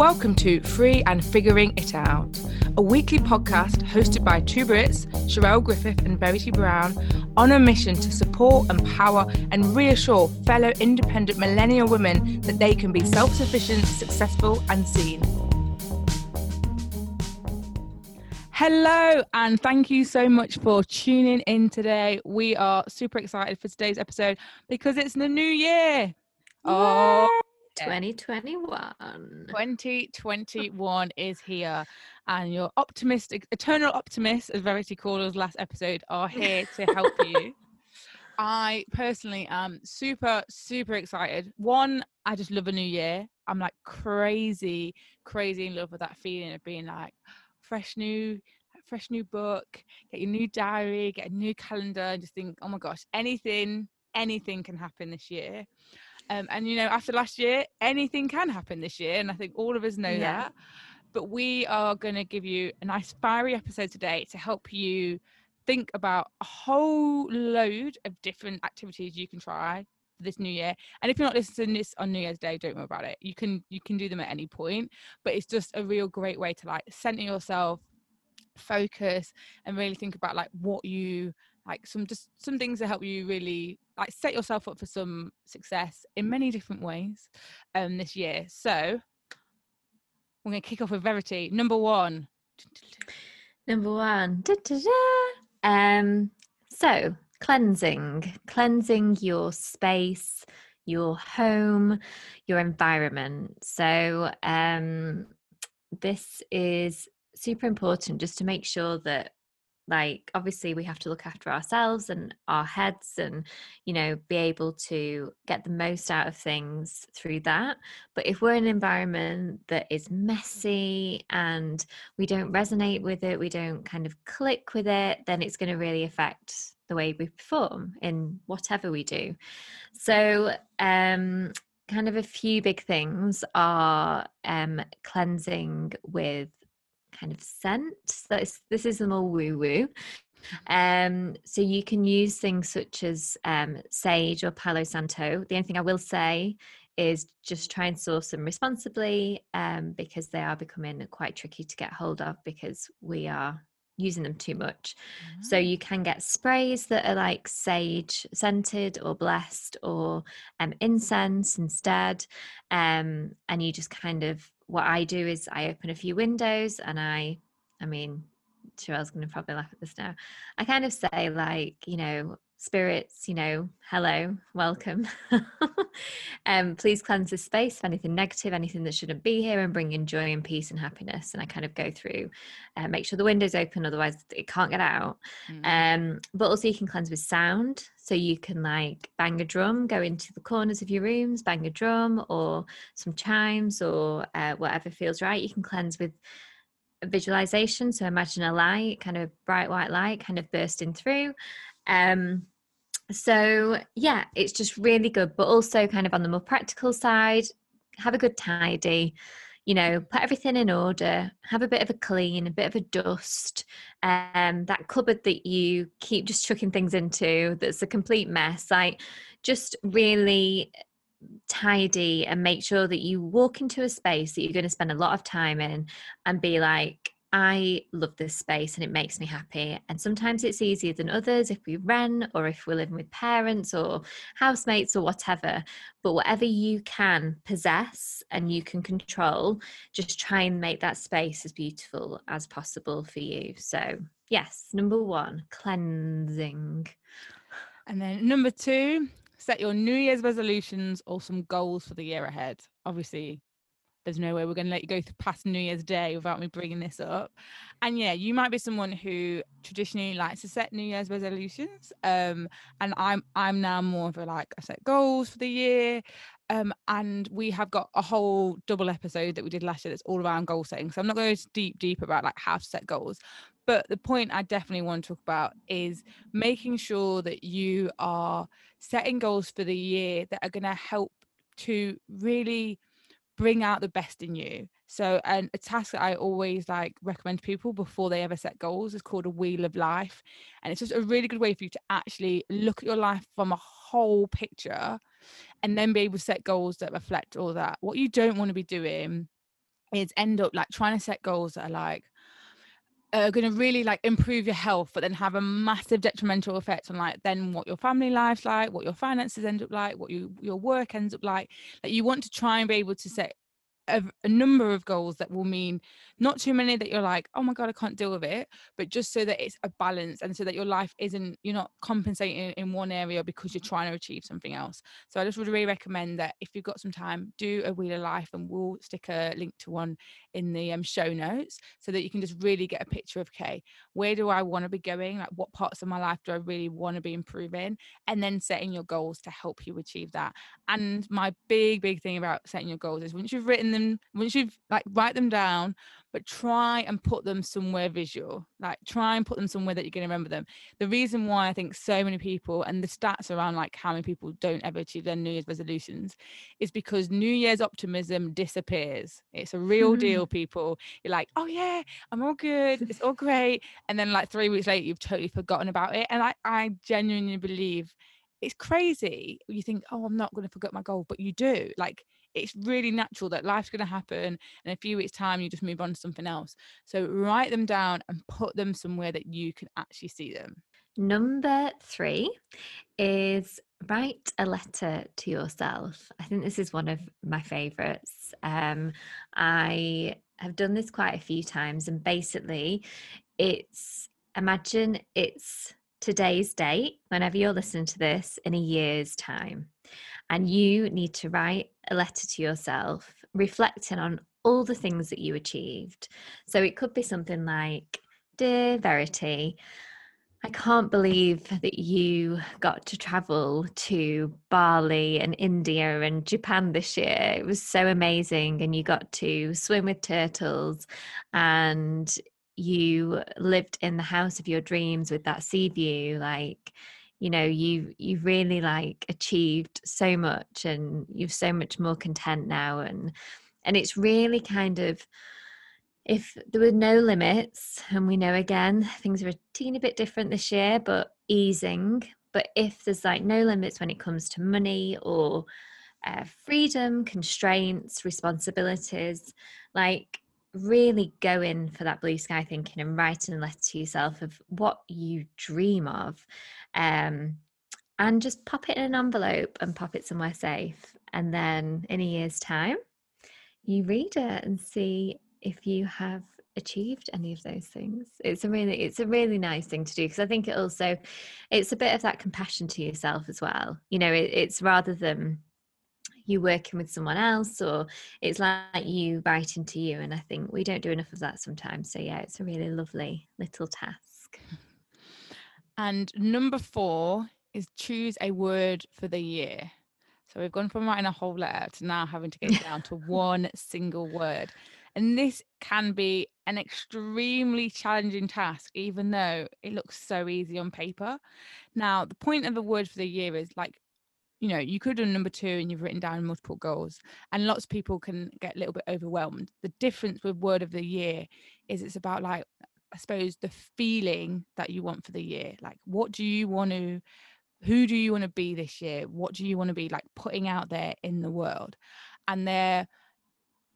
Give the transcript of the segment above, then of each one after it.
Welcome to Free and Figuring It Out, a weekly podcast hosted by two Brits, Sherelle Griffith and Verity Brown, on a mission to support, empower, and reassure fellow independent millennial women that they can be self sufficient, successful, and seen. Hello, and thank you so much for tuning in today. We are super excited for today's episode because it's the new year. Oh, 2021. 2021 is here, and your optimistic, eternal optimists, as Verity called us last episode, are here to help you. I personally am super, super excited. One, I just love a new year. I'm like crazy, crazy in love with that feeling of being like fresh new, fresh new book, get your new diary, get a new calendar, and just think, oh my gosh, anything, anything can happen this year. Um, and you know, after last year, anything can happen this year, and I think all of us know yeah. that. But we are going to give you a nice fiery episode today to help you think about a whole load of different activities you can try this new year and if you're not listening to this on new year's day don't worry about it you can you can do them at any point but it's just a real great way to like center yourself focus and really think about like what you like some just some things that help you really like set yourself up for some success in many different ways um this year. So we're going to kick off with verity number one. Number one. Da, da, da. um so cleansing. Cleansing your space your home your environment. So um this is super important just to make sure that like obviously we have to look after ourselves and our heads and you know be able to get the most out of things through that. But if we're in an environment that is messy and we don't resonate with it we don't kind of click with it then it's going to really affect the way we perform in whatever we do. So um kind of a few big things are um cleansing with kind of scent. So this, this is more woo woo. Um, so you can use things such as um, sage or Palo Santo. The only thing I will say is just try and source them responsibly um, because they are becoming quite tricky to get hold of because we are using them too much. Mm-hmm. So you can get sprays that are like sage scented or blessed or um, incense instead. Um, and you just kind of what I do is I open a few windows and I, I mean, Sherelle's going to probably laugh at this now. I kind of say, like, you know, spirits, you know, hello, welcome. um, please cleanse this space of anything negative, anything that shouldn't be here, and bring in joy and peace and happiness. And I kind of go through, uh, make sure the window's open, otherwise it can't get out. Mm. Um, but also you can cleanse with sound. So you can like bang a drum, go into the corners of your rooms, bang a drum, or some chimes, or uh, whatever feels right. You can cleanse with visualization. So imagine a light, kind of bright white light, kind of bursting through. Um, so yeah, it's just really good, but also kind of on the more practical side, have a good tidy you know put everything in order have a bit of a clean a bit of a dust um that cupboard that you keep just chucking things into that's a complete mess like just really tidy and make sure that you walk into a space that you're going to spend a lot of time in and be like I love this space and it makes me happy. And sometimes it's easier than others if we rent or if we're living with parents or housemates or whatever. But whatever you can possess and you can control, just try and make that space as beautiful as possible for you. So, yes, number one, cleansing. And then number two, set your New Year's resolutions or some goals for the year ahead. Obviously, there's no way we're going to let you go past New Year's Day without me bringing this up. And yeah, you might be someone who traditionally likes to set New Year's resolutions. Um, and I'm I'm now more of a like I set goals for the year. Um, and we have got a whole double episode that we did last year that's all around goal setting. So I'm not going to deep deep about like how to set goals. But the point I definitely want to talk about is making sure that you are setting goals for the year that are going to help to really bring out the best in you. So, and a task that I always like recommend to people before they ever set goals is called a wheel of life. And it's just a really good way for you to actually look at your life from a whole picture and then be able to set goals that reflect all that. What you don't want to be doing is end up like trying to set goals that are like are going to really like improve your health but then have a massive detrimental effect on like then what your family life's like what your finances end up like what you your work ends up like like you want to try and be able to set a, a, number of goals that will mean not too many that you're like oh my god i can't deal with it but just so that it's a balance and so that your life isn't you're not compensating in one area because you're trying to achieve something else. So i just would really recommend that if you've got some time do a wheel of life and we'll stick a link to one in the um, show notes so that you can just really get a picture of okay where do i want to be going? Like what parts of my life do i really want to be improving? and then setting your goals to help you achieve that. And my big big thing about setting your goals is once you've written them once you've like write them down but try and put them somewhere visual. Like try and put them somewhere that you're going to remember them. The reason why I think so many people and the stats around like how many people don't ever achieve their New Year's resolutions is because New Year's optimism disappears. It's a real deal, people. You're like, oh yeah, I'm all good. It's all great. And then like three weeks later, you've totally forgotten about it. And I, I genuinely believe it's crazy. You think, oh, I'm not going to forget my goal, but you do. Like it's really natural that life's going to happen. In a few weeks' time, you just move on to something else. So write them down and put them somewhere that you can actually see them. Number three is write a letter to yourself. I think this is one of my favorites. Um, I have done this quite a few times, and basically, it's imagine it's today's date, whenever you're listening to this in a year's time, and you need to write a letter to yourself reflecting on all the things that you achieved. So it could be something like, Dear Verity, I can't believe that you got to travel to Bali and India and Japan this year. It was so amazing. And you got to swim with turtles and you lived in the house of your dreams with that sea view like you know you you've really like achieved so much and you've so much more content now and and it's really kind of if there were no limits and we know again things are a teeny bit different this year but easing but if there's like no limits when it comes to money or uh, freedom constraints responsibilities like really go in for that blue sky thinking and writing a letter to yourself of what you dream of um, and just pop it in an envelope and pop it somewhere safe and then in a year's time you read it and see if you have achieved any of those things. It's a really it's a really nice thing to do because i think it also it's a bit of that compassion to yourself as well. You know it, it's rather than you working with someone else or it's like you writing to you and i think we don't do enough of that sometimes. So yeah it's a really lovely little task. And number four is choose a word for the year. So we've gone from writing a whole letter to now having to get down to one single word. And this can be an extremely challenging task even though it looks so easy on paper. Now the point of the word for the year is like you know you could have number two and you've written down multiple goals and lots of people can get a little bit overwhelmed. The difference with word of the year is it's about like i suppose the feeling that you want for the year. Like what do you want to who do you want to be this year? What do you want to be like putting out there in the world? And there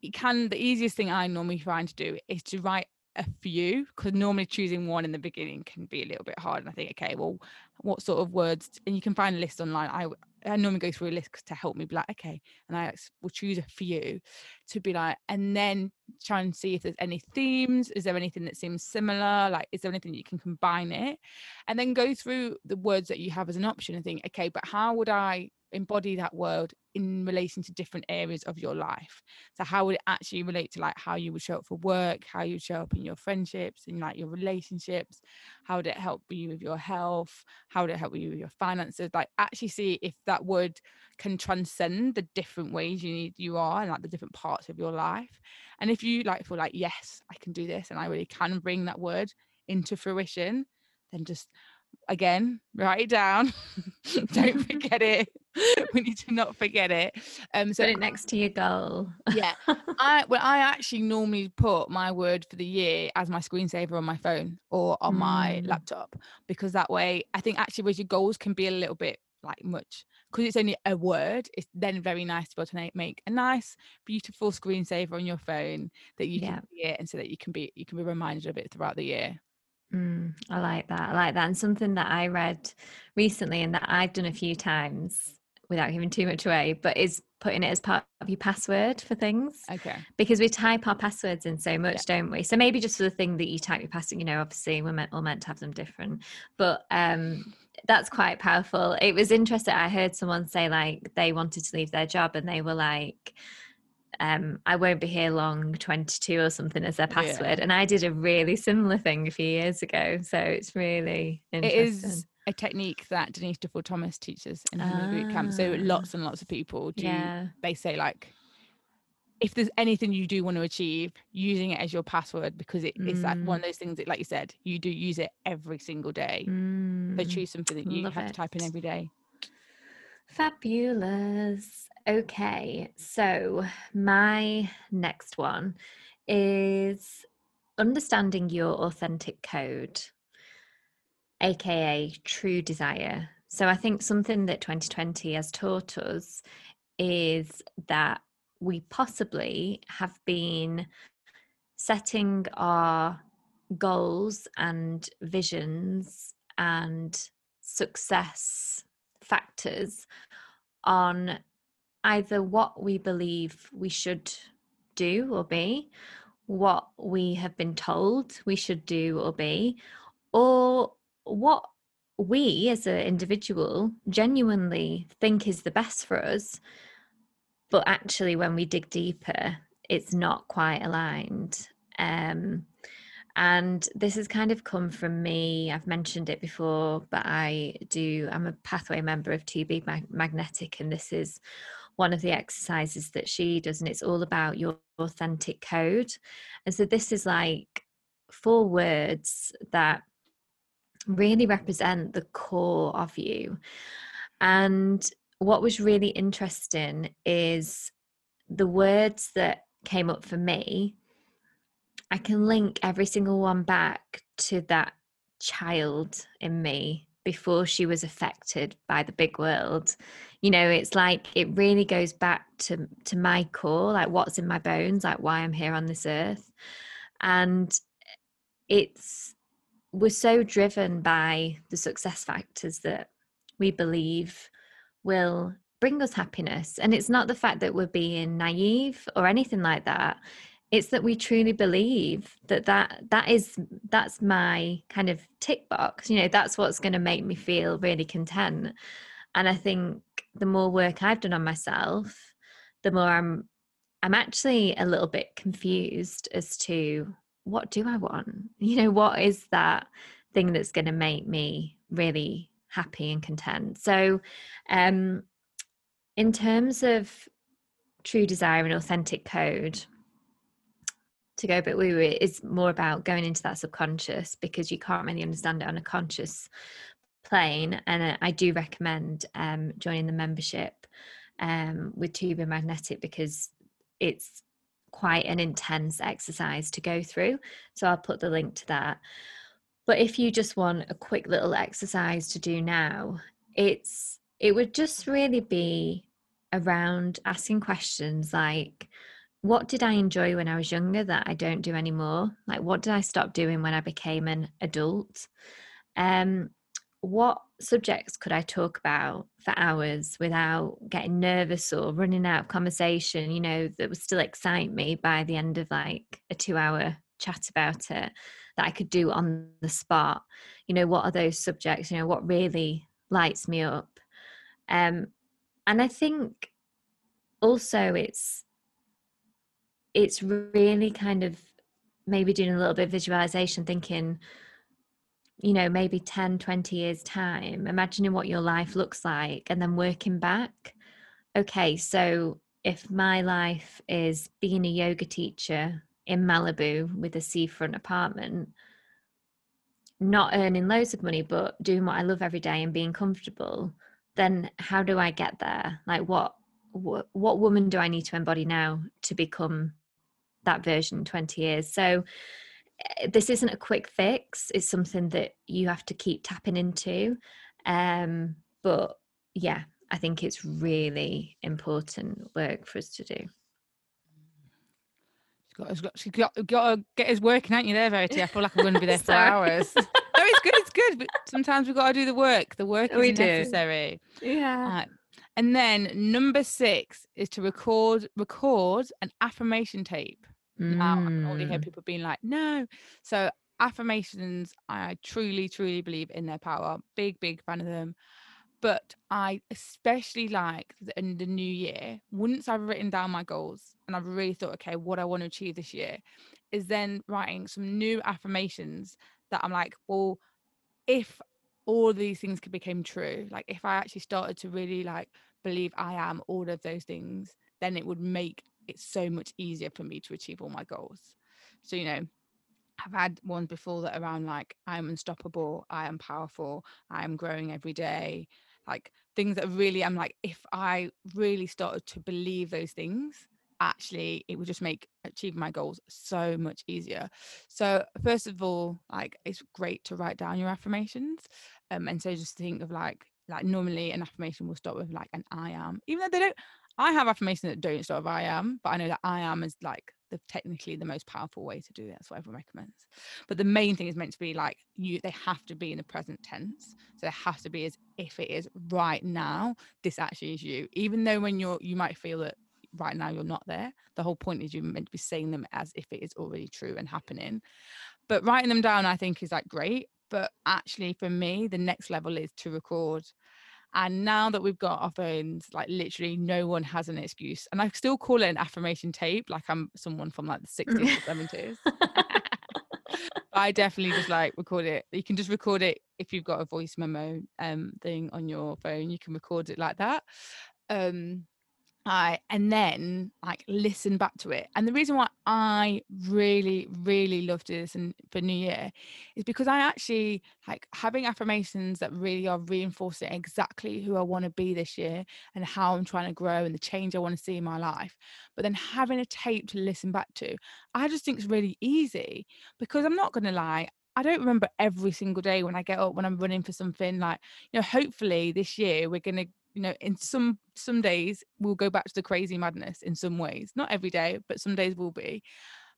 you can the easiest thing i normally find to do is to write a few because normally choosing one in the beginning can be a little bit hard and i think okay well what sort of words and you can find a list online i I normally go through a list to help me be like, okay, and I will choose a few to be like, and then try and see if there's any themes. Is there anything that seems similar? Like, is there anything you can combine it? And then go through the words that you have as an option and think, okay, but how would I embody that word in relation to different areas of your life so how would it actually relate to like how you would show up for work how you show up in your friendships and like your relationships how would it help you with your health how it help you with your finances? Like actually see if that word can transcend the different ways you need you are and like the different parts of your life. And if you like feel like yes i can do this and i really can bring that word into fruition then just again write it down don't forget it we need to not forget it um so put it next to your goal yeah i well i actually normally put my word for the year as my screensaver on my phone or on mm. my laptop because that way i think actually with your goals can be a little bit like much because it's only a word, it's then very nice to be able to make a nice, beautiful screensaver on your phone that you Yeah. can see it and so that you can be you can be reminded of it throughout the year. Mm, I like that. I like that. And something that I read recently and that I've done a few times without giving too much away, but is putting it as part of your password for things. Okay. Because we type our passwords in so much, don't we? So maybe just for the thing that you type your password, you know, obviously we're meant, all meant to have them different. But um that's quite powerful. It was interesting. I heard someone say like they wanted to leave their job and they were like, um, I won't be here long, 22 or something as their Yeah. password. And I did a really similar thing a few years ago. So it's really It interesting. is a technique that Denise Duffield-Thomas teaches in her boot camp. So Ah. lots and lots of people do yeah. they say like if there's anything you do want to achieve, using it as your password because it, it's like one Mm. of those things that, like you said, you do use it every single day. So Mm, choose something that you love have to type in every day. Fabulous. Okay. So my next one is understanding your authentic code, aka true desire. So I think something that 2020 has taught us is that we possibly have been setting our goals and visions and success factors on either what we believe we should do or be, what we have been told we should do or be, or what we as an individual genuinely think is the best for us. But actually, when we dig deeper, it's not quite aligned. Um, and this has kind of come from me. I've mentioned it before, but I do, I'm a pathway member of TB Mag- Magnetic, and this is one of the exercises that she does, and it's all about your authentic code. And so this is like four words that really represent the core of you. And what was really interesting is the words that came up for me. I can link every single one back to that child in me before she was affected by the big world. You know, it's like it really goes back to to my core, like what's in my bones, like why I'm here on this earth. And it's we're so driven by the success factors that we believe will bring us happiness. And it's not the fact that we're being naive or anything like that. It's that we truly believe that that that is that's my kind of tick box. You know, that's what's going to make me feel really content. And I think the more work I've done on myself, the more I'm I'm actually a little bit confused as to what do I want? You know, what is that thing that's going to make me really happy and content? So, um, in terms of true desire and authentic code, to go a bit woo woo, it's more about going into that subconscious because you can't really understand it on a conscious plane. And I do recommend um, joining the membership um, with Tuba Magnetic because it's quite an intense exercise to go through. So I'll put the link to that. But if you just want a quick little exercise to do now, it's it would just really be around asking questions like what did I enjoy when I was younger that I don't do anymore? Like what did I stop doing when I became an adult? Um what subjects could I talk about for hours without getting nervous or running out of conversation, you know, that would still excite me by the end of like a two hour chat about it that I could do on the spot? You know, what are those subjects? You know, what really lights me up? Um, and I think also it's it's really kind of maybe doing a little bit of visualization thinking you know maybe 10 20 years time imagining what your life looks like and then working back. Okay so if my life is being a yoga teacher in malibu with a seafront apartment not earning loads of money but doing what i love every day and being comfortable then how do i get there? Like what what, what woman do i need to embody now to become that version in 20 years so eh, this isn't a quick fix it's something that you have to keep tapping into um but yeah I think it's really important work for us to do. She's got, she's got, she's got, to get us working, aren't you there, Verity? I feel like I'm going to be there for hours. no, it's good, it's good. But sometimes we've got to do the work. The work is we necessary. Yeah. Uh, and then number six is to record record an affirmation tape. Mm. Now I can already hear mm. people being like, no. So affirmations, I truly, truly believe in their power. Big, big fan of them. But I especially like in the new year, once I've written down my goals and I've really thought, okay, what I want to achieve this year, is then writing some new affirmations that I'm like, well, if all these things could become true, like if I actually started to really like believe I am all of those things, then it would make it so much easier for me to achieve all my goals. So, you know, I've had ones before that around like I'm unstoppable, I am powerful, I am growing every day, like things that really I'm like, if I really started to believe those things, actually it would just make achieving my goals so much easier. So first of all, like it's great to write down your affirmations. Um, and so just think of like like normally an affirmation will start with like an I am, even though they don't I have affirmations that don't start with I am, but I know that I am is like the technically the most powerful way to do it. That's what everyone recommends. But the main thing is meant to be like you they have to be in the present tense. So there has to be as if it is right now, this actually is you. Even though when you're you might feel that right now you're not there. The whole point is you're meant to be saying them as if it is already true and happening. But writing them down I think is like great. But actually for me, the next level is to record and now that we've got our phones, like literally no one has an excuse. And I still call it an affirmation tape, like I'm someone from like the 60s or 70s. I definitely just like record it. You can just record it if you've got a voice memo um thing on your phone. You can record it like that. Um I and then like listen back to it. And the reason why I really, really love this and for New Year is because I actually like having affirmations that really are reinforcing exactly who I want to be this year and how I'm trying to grow and the change I want to see in my life. But then having a tape to listen back to, I just think it's really easy because I'm not gonna lie, I don't remember every single day when I get up when I'm running for something like you know hopefully this year we're going to you know in some some days we'll go back to the crazy madness in some ways not every day but some days will be.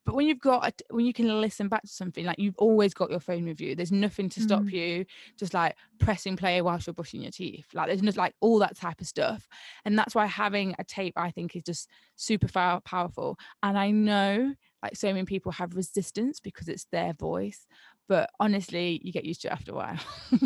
But when you've got a, when you can listen back to something like you've always got your phone with you there's nothing to stop mm. you just like pressing play whilst you're brushing your teeth like there's just like all that type of stuff. And that's why having a tape i think is just super powerful. And i know like so many people have resistance because it's their voice but honestly you get used to it after a while.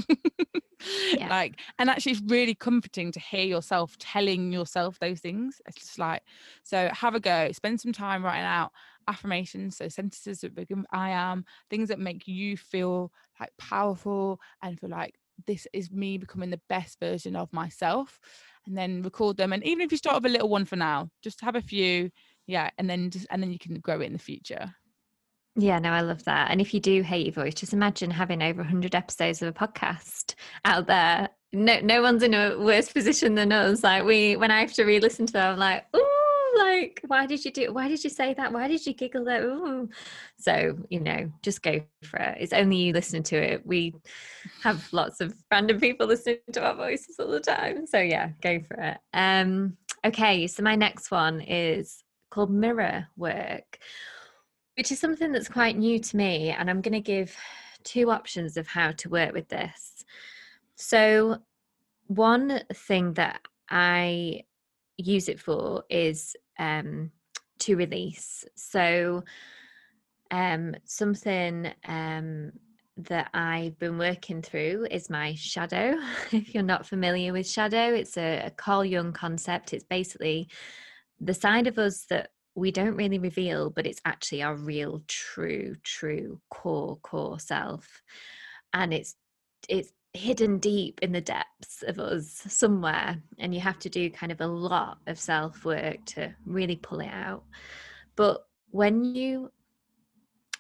Yeah. like and actually it's really comforting to hear yourself telling yourself those things. It's just like so have a go spend some time writing out affirmations so sentences that begin i am things that make you feel like powerful and feel like this is me becoming the best version of myself and then record them. And even if you start with a little one for now just have a few yeah and then just and then you can grow it in the future yeah, no, I love that. And if you do hate your voice, just imagine having over 100 episodes of a podcast out there. No, no one's in a worse position than us. Like we, when I have to re-listen to them, I'm like, oh, like, why did you do? Why did you say that? Why did you giggle there? Ooh. So you know, just go for it. It's only you listening to it. We have lots of random people listening to our voices all the time. So yeah, go for it. Um, okay, so my next one is called mirror work which is something that's quite new to me. And I'm going to give two options of how to work with this. So, one thing that I use it for is um, to release. So, um, something um, that I've been working through is my shadow. if you're not familiar with shadow, it's a, a Carl Jung concept. It's basically the side of us that we don't really reveal, but it's actually our real, true, true core, core self. And it's it's hidden deep in the depths of us somewhere. And you have to do kind of a lot of self-work to really pull it out. But when you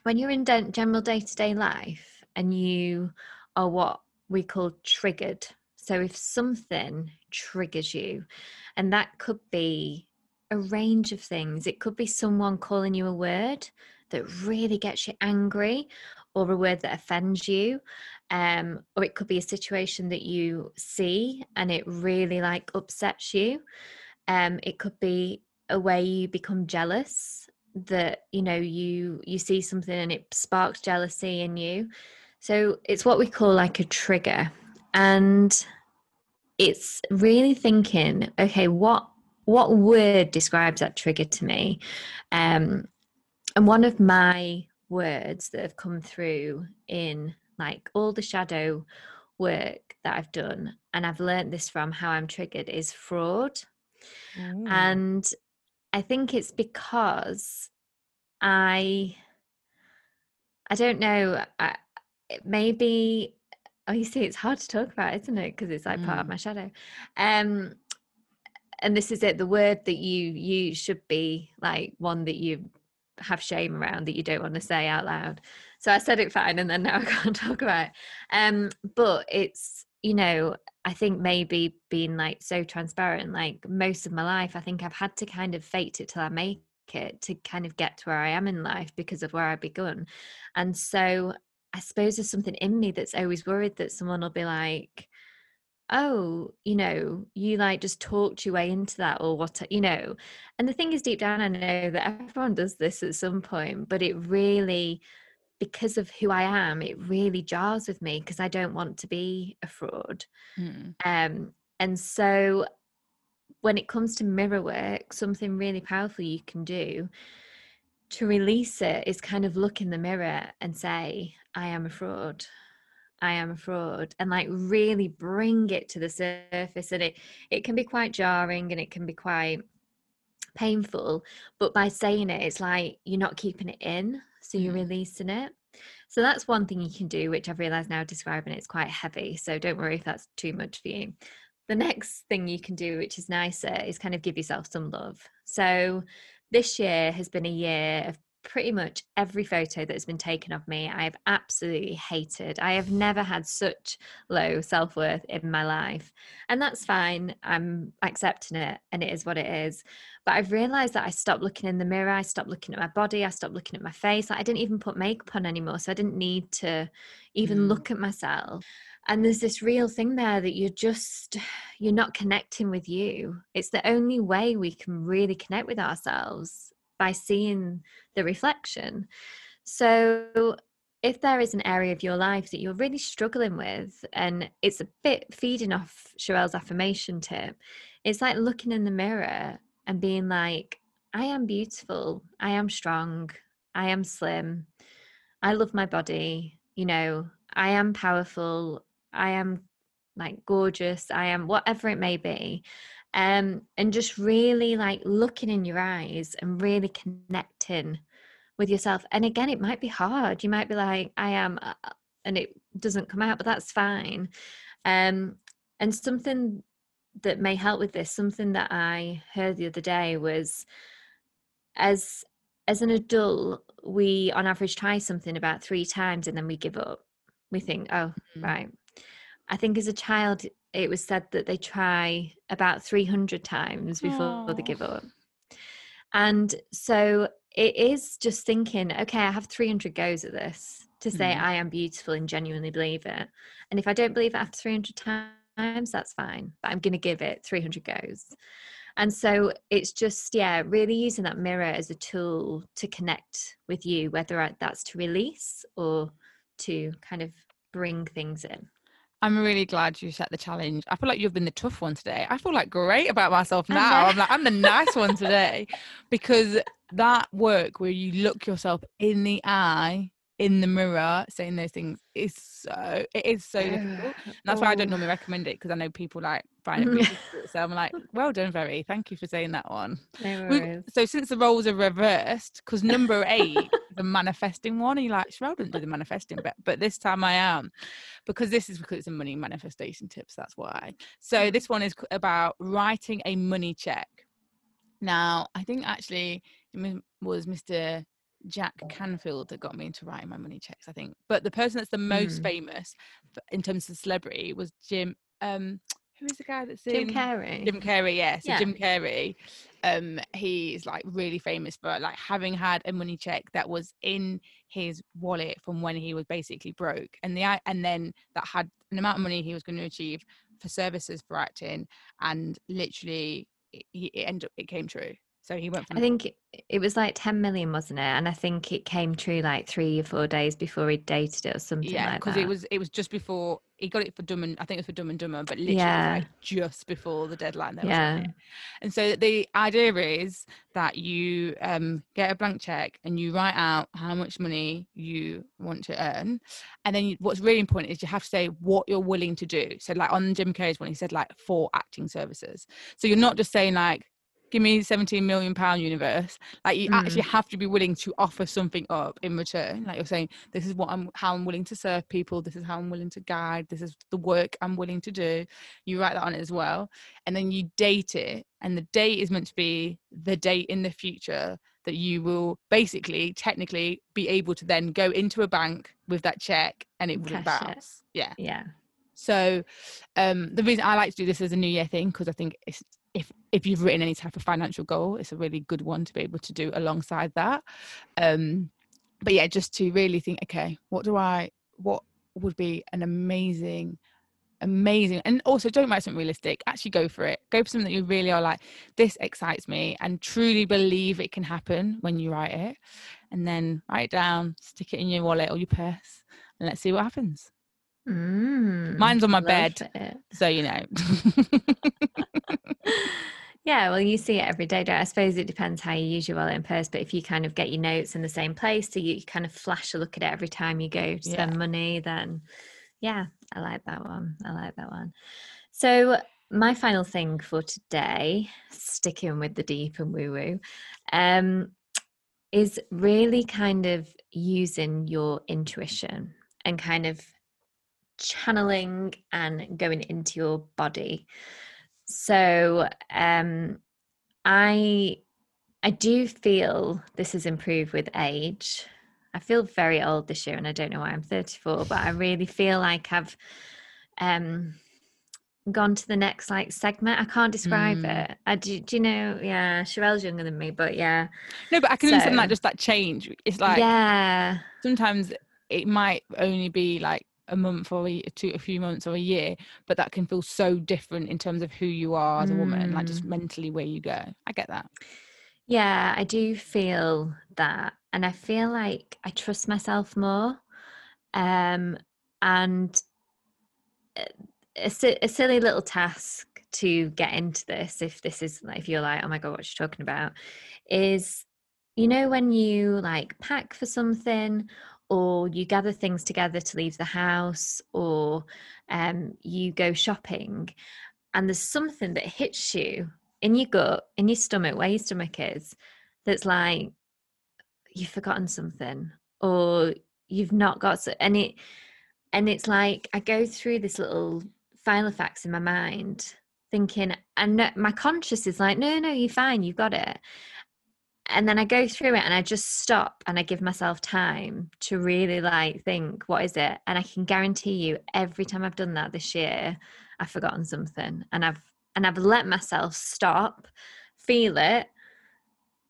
when you're in general day-to-day life and you are what we call triggered. So if something triggers you, and that could be a range of things. It could be someone calling you a word that really gets you angry, or a word that offends you um or it could be a situation that you see and it really like upsets you. Um it could be a way you become jealous that you know you you see something and it sparks jealousy in you. So it's what we call like a trigger. And it's really thinking okay what what word describes that trigger to me um and one of my words that have come through in like all the shadow work that I've done, and I've learned this from how I'm triggered, is fraud. Mm. And I think it's because I, I don't know, I, maybe, oh, you see, it's hard to talk about, isn't it? Because it's like mm. part of mm. my shadow. Um, and this is it the word that you you should be like one that you have shame around that you don't want to say out loud. So I said it fine and then now I can't talk about it. Um, but it's, you know, I think maybe being like so transparent, like most of my life, I think I've had to kind of fake it till I make it to kind of get to where I am in life because of where I begun. And so I suppose there's something in me that's always worried that someone will be like, oh you know you like just talked your way into that or what you know and the thing is deep down i know that everyone does this at some point but it really because of who i am it really jars with me because i don't want to be a fraud mm. um and so when it comes to mirror work something really powerful you can do to release it is kind of look in the mirror and say i am a fraud I am a fraud and like really bring it to the surface and it it can be quite jarring and it can be quite painful but by saying it it's like you're not keeping it in so you're mm. releasing it. So that's one thing you can do which I've realized now describing it's quite heavy so don't worry if that's too much for you. The next thing you can do which is nicer is kind of give yourself some love. So this year has been a year of pretty much every photo that has been taken of me I have absolutely hated. I have never had such low self worth in my life. And that's fine. I'm accepting it and it is what it is. But I've realized that I stopped looking in the mirror. I stopped looking at my body. I stopped looking at my face. Like I didn't even put makeup on anymore. So I didn't need to even mm. look at myself. And there's this real thing there that you're just, you're not connecting with you. It's the only way we can really connect with ourselves by seeing the reflection. So, if there is an area of your life that you're really struggling with, and it's a bit feeding off Sherelle's affirmation tip, it's like looking in the mirror and being like, I am beautiful, I am strong, I am slim, I love my body, you know, I am powerful, I am like gorgeous, I am whatever it may be um, and just really like looking in your eyes and really connecting with yourself. And again, it might be hard. You might be like, I am, uh, uh, and it doesn't come out, but that's fine. Um, and something that may help with this, something that I heard the other day was as as an adult, we on average try something about three times and then we give up. We think, oh, mm-hmm. right. I think as a child, it was said that they try about 300 times before Aww. they give up. And so it is just thinking, okay, I have 300 goes at this to say mm. I am beautiful and genuinely believe it. And if I don't believe it after 300 times, that's fine. But I'm going to give it 300 goes. And so it's just, yeah, really using that mirror as a tool to connect with you, whether that's to release or to kind of bring things in. I'm really glad you set the challenge. I feel like you've been the tough one today. I feel like great about myself now. I'm like, I'm the nice one today because that work where you look yourself in the eye in the mirror saying those things is so it is so difficult. And that's why I don't oh. normally recommend it because I know people like find it difficult. So I'm like, well done, very. Thank you for saying that one. No so since the roles are reversed, because number eight, the manifesting one, and you're like, Sherelle didn't do the manifesting bit, but this time I am, because this is because it's a money manifestation tips. That's why. So this one is about writing a money check. Now, I think actually it was Mr. Jack Canfield that got me into writing my money checks, I think. But the person that's the most mm. famous in terms of celebrity was Jim. Um, who is the guy that's in Jim Carrey? Jim Carrey, yeah. So yeah. Jim Carrey. um he's like really famous for like having had a money check that was in his wallet from when he was basically broke and the and then that had an amount of money he was going to achieve for services for acting and literally it, it ended up it came true so he went from I think it was like 10 million, wasn't it? And I think it came true like three or four days before he dated it or something yeah because that. it was it was just before he got it for dumb and i think it was for dumb and dumber but literally Yeah. like just before the deadline they were Yeah. and so the idea is that you um get a blank check and you write out how much money you want to earn and then you, what's really important is you have to say what you're willing to do so like on jim carrey's one he said like for acting services so you're not just saying like give me 17 million pound universe like you actually have to be willing to offer something up in return. Like you're saying this is what i'm how i'm willing to serve people this is how i'm willing to guide this is the work i'm willing to do. You write that on it as well and then you date it and the date is meant to be the date in the future that you will basically technically be able to then go into a bank with that check and it it. bounce yeah. Yeah. so um, the reason I like to do this as a New Year thing because I think it's, if if you've written any type of financial goal, it's a really good one to be able to do alongside that. Um, but yeah, just to really think, okay, what do I? What would be an amazing, amazing, and also don't write something realistic. Actually, go for it. Go for something that you really are like. This excites me, and truly believe it can happen when you write it, and then write it down, stick it in your wallet or your purse, and let's see what happens. Mm, Mine's on my bed. it. So you know. Yeah, well, you see it every day. Don't you? I suppose it depends how you use your wallet and purse, but if you kind of get your notes in the same place, so you, you kind of flash a look at it every time you go to spend Yeah. money, then yeah, I like that one. I like that one. So, my final thing for today, sticking with the deep and woo woo, um, is really kind of using your intuition and kind of channeling and going into your body. So um I I do feel this has improved with age. I feel very old this year and I don't know why I'm 34, but I really feel like I've um gone to the next like segment. I can't describe Mm. it. I do, do you know, yeah, Sherelle's younger than me, but yeah. No, but I can understand So- that just that change. It's like yeah. sometimes it might only be like a month or a, two, a few months or a year, but that can feel so different in terms of who you are as a woman, like just mentally where you go. I get that. Yeah, I do feel that. And I feel like I trust myself more. Um, and uh, a, a silly little task to get into this, if this is like, if you're like, oh my God, what you talking about, is you know, when you like pack for something or you gather things together to leave the house or um, you go shopping and there's something that hits you in your gut, in your stomach, where your stomach is, that's like you've forgotten something or you've not got so, and it and it's like I go through this little file of facts in my mind, thinking, and my conscious is like, no, no, you're fine, you've got it. And then I go through it and I just stop and I give myself time to really like think, what is it? And I can guarantee you, every time I've done that this year, I've forgotten something and I've and I've let myself stop, feel it,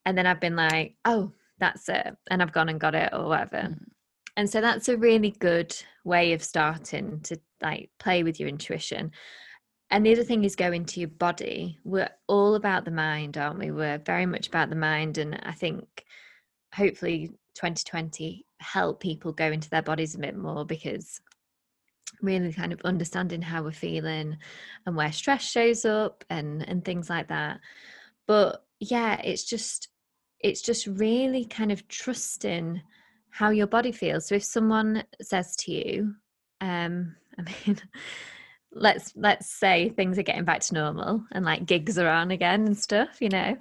and then I've been like, oh, that's it. And I've gone and got it or whatever. Mm. And so that's a really good way of starting to like play with your intuition. And the other thing is go into your body. We're all about the mind, aren't we? We're very much about the mind. And I think hopefully 2020 help people go into their bodies a bit more because really kind of understanding how we're feeling and where stress shows up and and things like that but yeah it's just it's just really kind of trusting how your body feels so if someone says to you um i mean let's let's say things are getting back to normal and like gigs are on again and stuff you know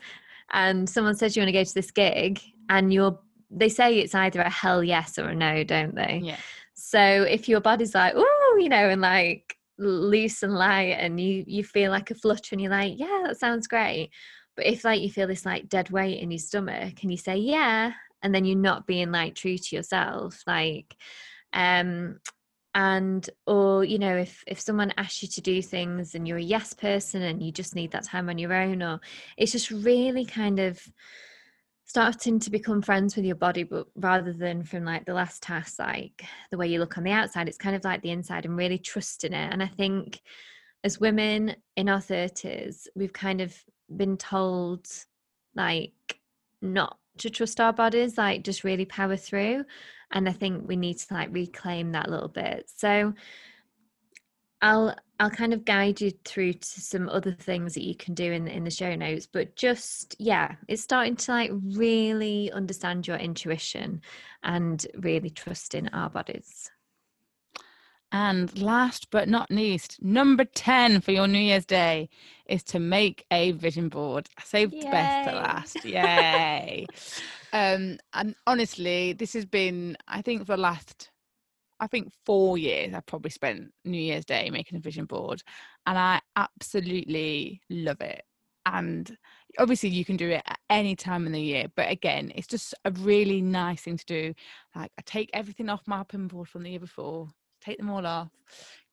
and someone says you want to go to this gig and you're they say it's either a hell yes or a no don't they Yeah. so if your body's like, oh, you know, and like loose and light, and you you feel like a flutter, and you're like, yeah, that sounds great. But if like you feel this like dead weight in your stomach, and you say yeah, and then you're not being like true to yourself, like, um, and or you know if if someone asks you to do things and you're a yes person and you just need that time on your own or it's just really kind of starting to become friends with your body but rather than from like the last task like the way you look on the outside it's kind of like the inside and really trusting it. And i think as women in our 30s we've kind of been told like not to trust our bodies like just really power through and i think we need to like reclaim that little bit. So i'll i'll kind of guide you through to some other things that you can do in in the show notes but just yeah it's starting to like really understand your intuition and really trust in our bodies and last but not least, number 10 for your New Year's Day is to make a vision board. I saved Yay. the best to last. Yay. um, and honestly, this has been, I think, for the last, I think, four years, I've probably spent New Year's Day making a vision board. And I absolutely love it. And obviously you can do it at any time in the year but again it's just a really nice thing to do like i take everything off my pin board from the year before take them all off,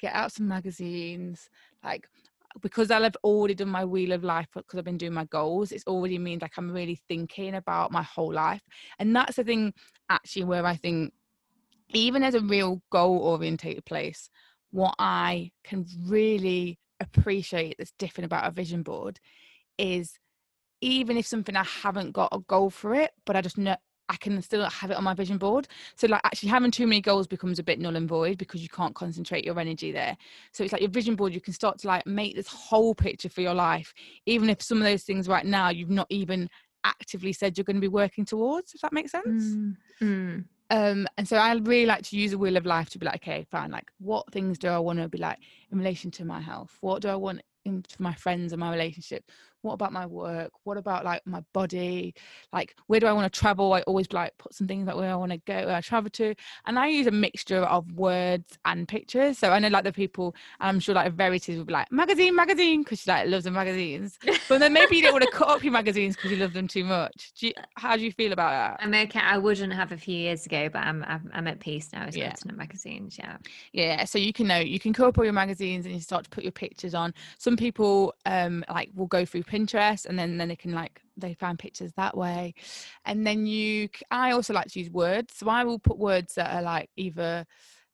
get out some magazines, like because have already done my wheel of life because I've been doing my goals, it's already means like I'm really thinking about my whole life. And that's the thing actually where I think even as a real goal orientated place, what I can really appreciate that's different about a vision board is even if something I haven't got a goal for it, but I just know I can still have it on my vision board. So like actually having too many goals becomes a bit null and void because you can't concentrate your energy there. So it's like your vision board, you can start to like make this whole picture for your life, even if some of those things right now you've not even actively said you're going to be working towards, if that makes sense. Mm. Mm. Um, and so I really like to use a wheel of life to be like, okay, fine, like what things do I want to be like in relation to my health? What do I want in for my friends and my relationship? What about my work? What about like my body? Like where do i want to travel? I always like put some things like where i want to go where i travel to and i use a mixture of words and pictures. So i know like the people i'm sure like Verity's would be like magazine magazine because she like loves the magazines. But then maybe you don't want to cut up your magazines because you love them too much. Do you, how do you feel about that? I'm okay. I wouldn't have a few years ago but i'm i'm, I'm at peace now with yeah. magazines yeah. Yeah so you can know you can cut up all your magazines and you start to put your pictures on. Some people um like will go through Pinterest and then then they can like they find pictures that way. And then you I also like to use words so I will put words that are like either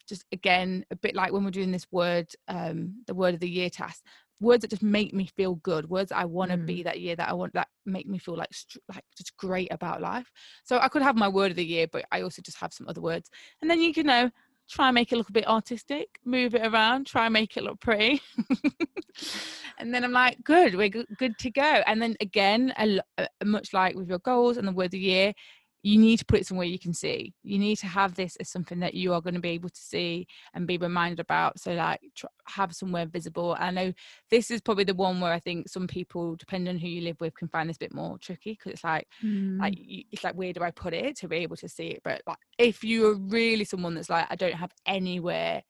just again a bit like when we're doing this word um the word of the year task words that just make me feel good words I want to mm. be that year that I want that make me feel like like just great about life. So I could have my word of the year but I also just have some other words. And then you can know try and make it look a bit artistic, move it around, try and make it look pretty. and then I'm like, good, we're good to go. And then again, a, a, uh, much like with your goals and the word of the year, you need to put it somewhere you can see. You need to have this as something that you are going to be able to see and be reminded about. So, like, tr- have somewhere visible. I know this is probably the one where I think some people, depending on who you live with, can find this a bit more tricky because it's like, mm. like it's like where do I put it to be able to see it? But like, if you're really someone that's like, I don't have anywhere,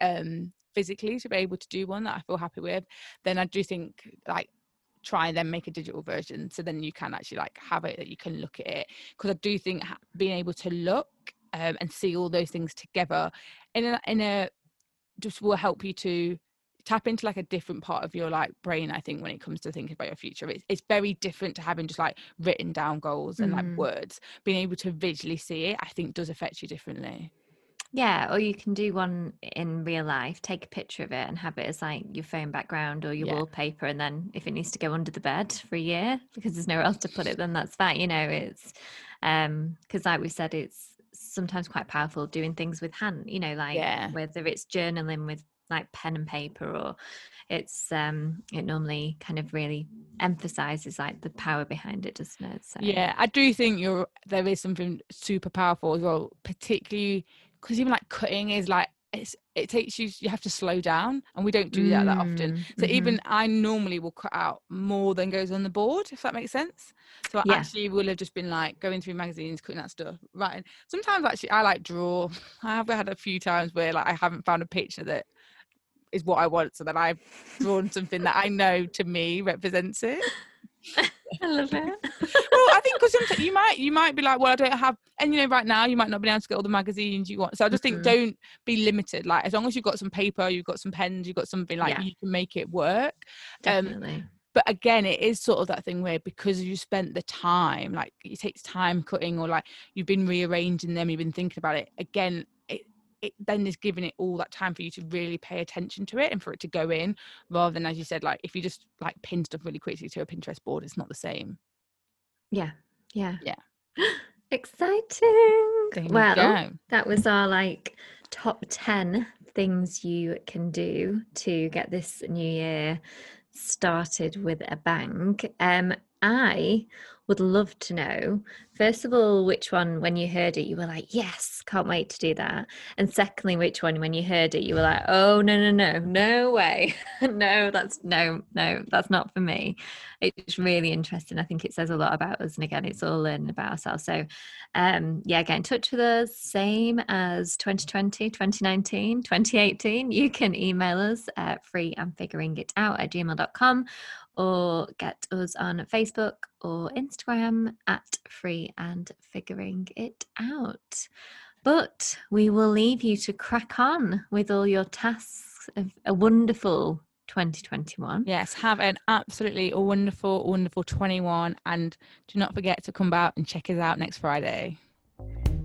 um, physically to be able to do one that I feel happy with, then I do think like try and then make a digital version so then you can actually like have it that you can look at it. Because i do think being able to look um, and see all those things together in a, in a just will help you to tap into like a different part of your like brain i think when it comes to thinking about your future. It's, it's very different to having just like written down goals and mm. like words. Being able to visually see it i think does affect you differently yeah, or you can do one in real life, take a picture of it and have it as like your phone background or your yeah. wallpaper. And then if it needs to go under the bed for a year because there's nowhere else to put it, then that's fine. You know, it's um because like we said, it's sometimes quite powerful doing things with hand, you know, like yeah. whether it's journaling with like pen and paper or it's um it normally kind of really emphasizes like the power behind it doesn't it so yeah i do think you're there is something super powerful as well particularly because even like cutting is like it's it takes you you have to slow down and we don't do that that often. Mm, so mm-hmm. even i normally will cut out more than goes on the board if that makes sense. So yeah. I actually will have just been like going through magazines cutting that stuff right sometimes actually i like draw. I have had a few times where like i haven't found a picture that is what i want so that i've drawn something that i know to me represents it I love it. well, I think because sometimes you might you might be like, well, I don't have, and you know, right now you might not be able to get all the magazines you want. So I just Mhm. think don't be limited. Like as long as you've got some paper, you've got some pens, you've got something like Yeah. you can make it work. Um, Definitely. but again it is sort of that thing where because you spent the time like it takes time cutting or like you've been rearranging them you've been thinking about it again it, then is giving it all that time for you to really pay attention to it and for it to go in rather than as you said like if you just like pin stuff really quickly to a pinterest board it's not the same yeah. Yeah. Yeah. Exciting. There Well, that was our like top 10 things you can do to get this new year started with a bang. Um, I would love to know, first of all, which one, when you heard it, you were like, yes, can't wait to do that. And secondly, which one, when you heard it, you were like, oh, no, no, no, no way. no, that's no, no, that's not for me. It's really interesting. I think it says a lot about us. And again, it's all learning about ourselves. So, um, yeah, get in touch with us, same as 2020, 2019, 2018. You can email us at free and figuring it out at gmail.com or get us on Facebook or Instagram at free and figuring it out. But we will leave you to crack on with all your tasks of a wonderful 2021. yes have an absolutely wonderful wonderful 21 and do not forget to come back and check us out next friday